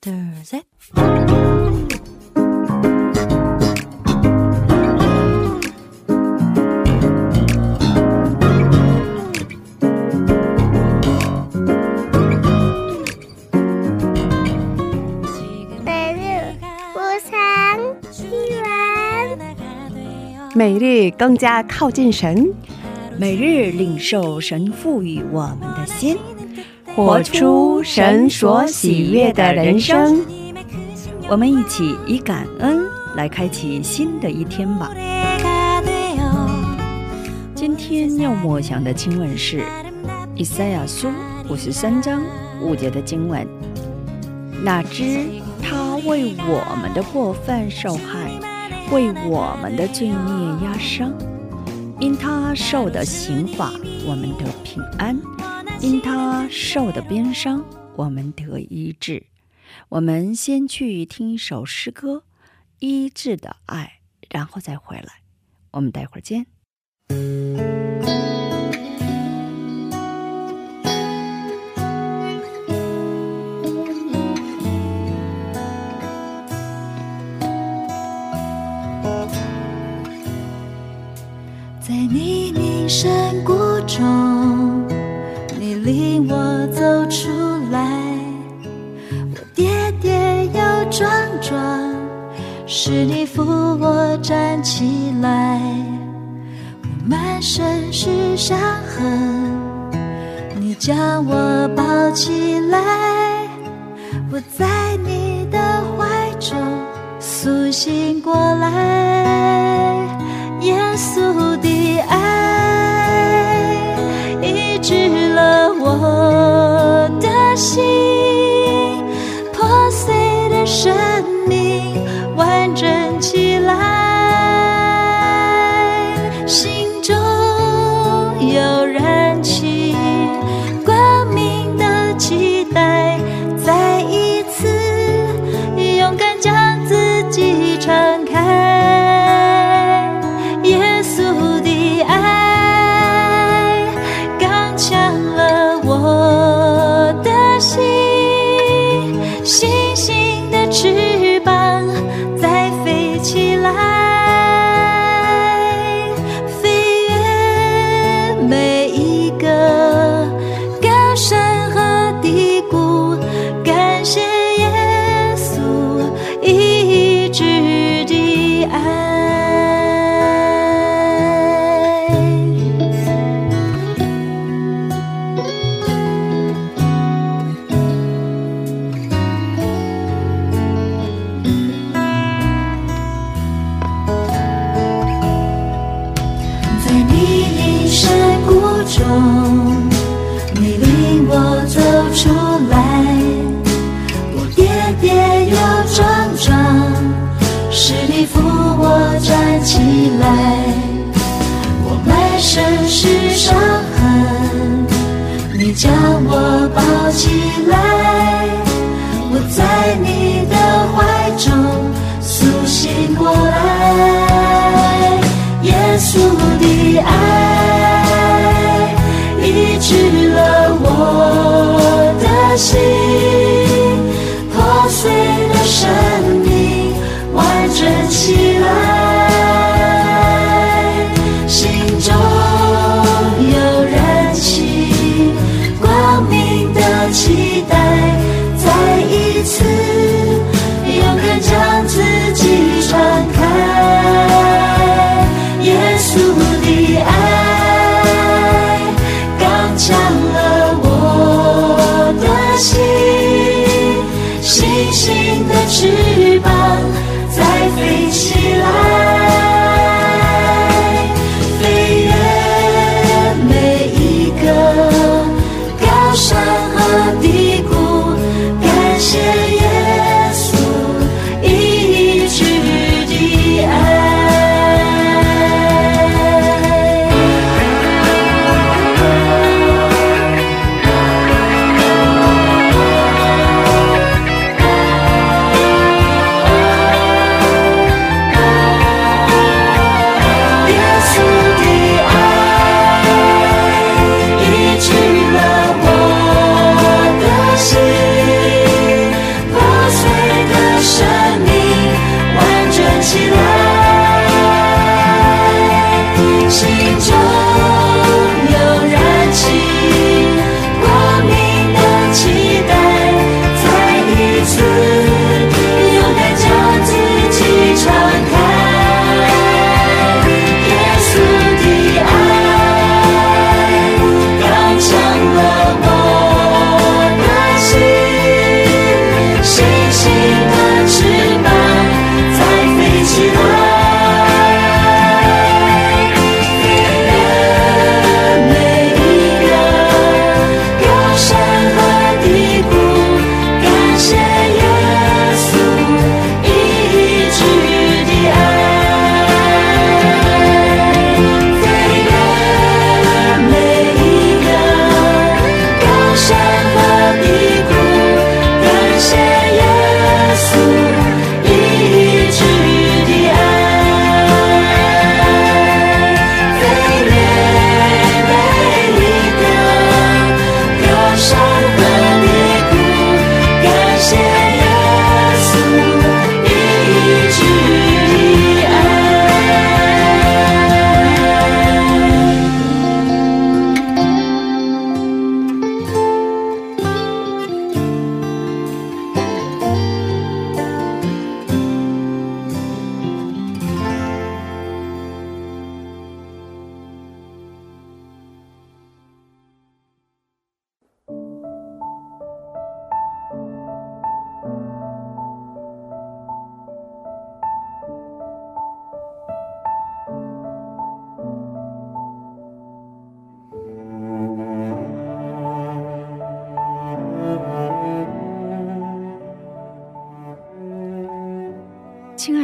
there's a 每日更加靠近神，每日领受神赋予我们的心。活出神所喜悦的人生。我们一起以感恩来开启新的一天吧。今天要默想的经文是《以赛亚书》五十三章五节的经文。哪知他为我们的过犯受害，为我们的罪孽压伤。因他受的刑罚，我们得平安；因他受的鞭伤，我们得医治。我们先去听一首诗歌《医治的爱》，然后再回来。我们待会儿见。跌又撞撞，是你扶我站起来。我满身是伤痕，你将我抱起来。我在你的怀中苏醒过来。耶稣的生命完整起来，心中有燃起光明的期待，再一次勇敢将自己敞开。耶稣的爱刚强了我的心，星星的翅中，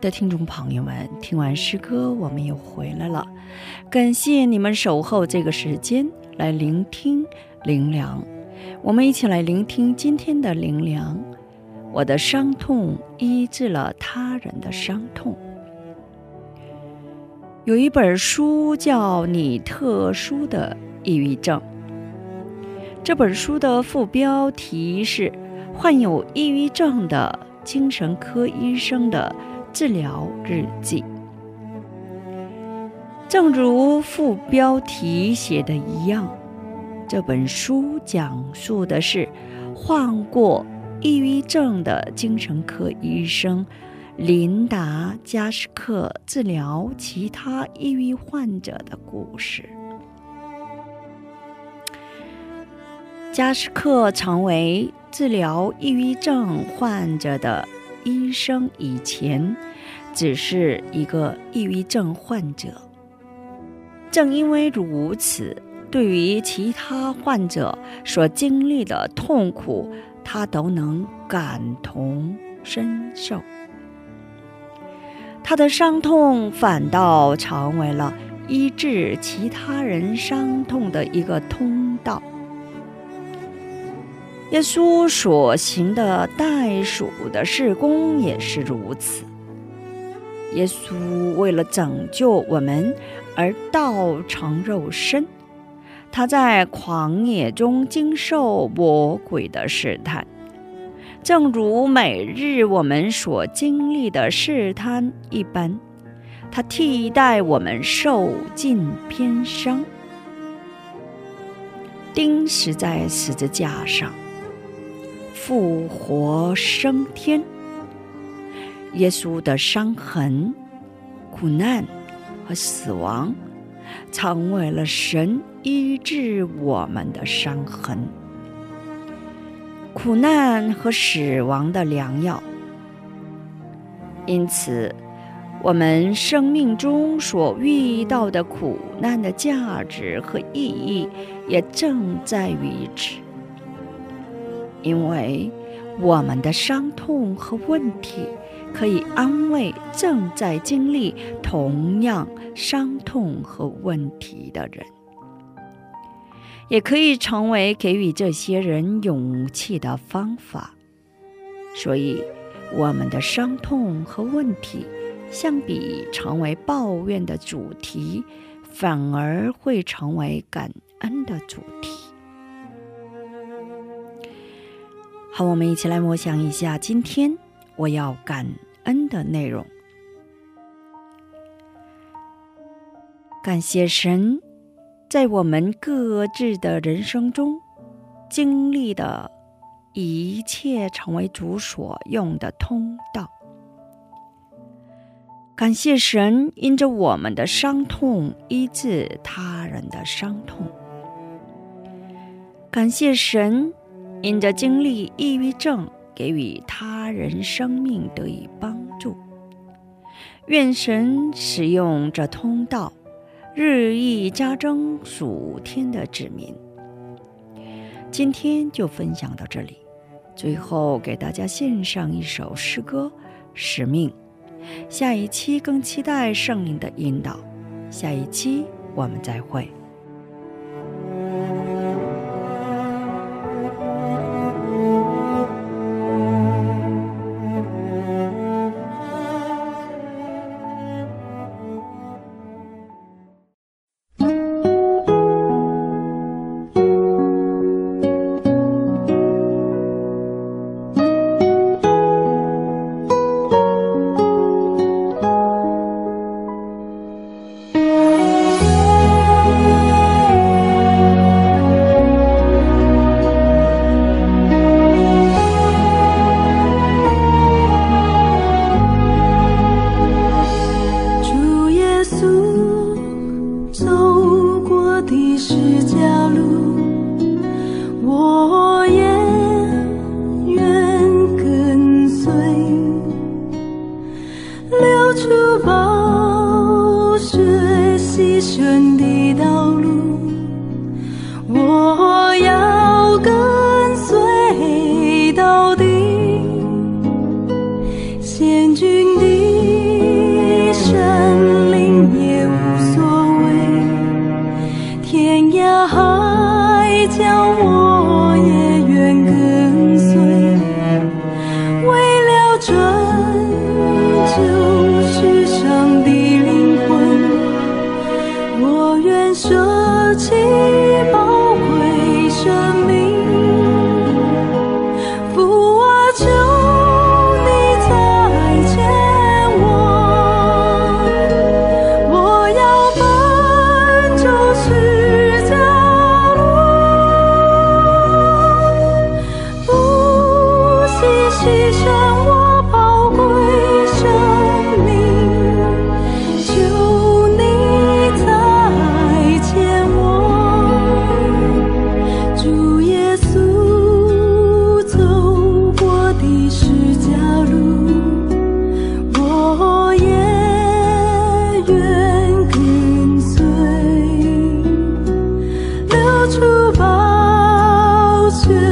的听众朋友们，听完诗歌，我们又回来了。感谢你们守候这个时间来聆听灵粮。我们一起来聆听今天的灵粮。我的伤痛医治了他人的伤痛。有一本书叫《你特殊的抑郁症》。这本书的副标题是“患有抑郁症的精神科医生的”。治疗日记，正如副标题写的一样，这本书讲述的是患过抑郁症的精神科医生琳达·加斯克治疗其他抑郁患者的故事。加斯克成为治疗抑郁症患者的。医生以前只是一个抑郁症患者，正因为如此，对于其他患者所经历的痛苦，他都能感同身受。他的伤痛反倒成为了医治其他人伤痛的一个通道。耶稣所行的袋鼠的事工也是如此。耶稣为了拯救我们而道成肉身，他在狂野中经受魔鬼的试探，正如每日我们所经历的试探一般，他替代我们受尽偏伤，钉死在十字架上。复活升天，耶稣的伤痕、苦难和死亡，成为了神医治我们的伤痕、苦难和死亡的良药。因此，我们生命中所遇到的苦难的价值和意义，也正在于此。因为我们的伤痛和问题，可以安慰正在经历同样伤痛和问题的人，也可以成为给予这些人勇气的方法。所以，我们的伤痛和问题，相比成为抱怨的主题，反而会成为感恩的主题。好，我们一起来默想一下今天我要感恩的内容。感谢神，在我们各自的人生中经历的一切，成为主所用的通道。感谢神，因着我们的伤痛医治他人的伤痛。感谢神。因着经历抑郁症，给予他人生命得以帮助。愿神使用这通道，日益加增属天的子民。今天就分享到这里，最后给大家献上一首诗歌《使命》。下一期更期待圣灵的引导。下一期我们再会。别将我说。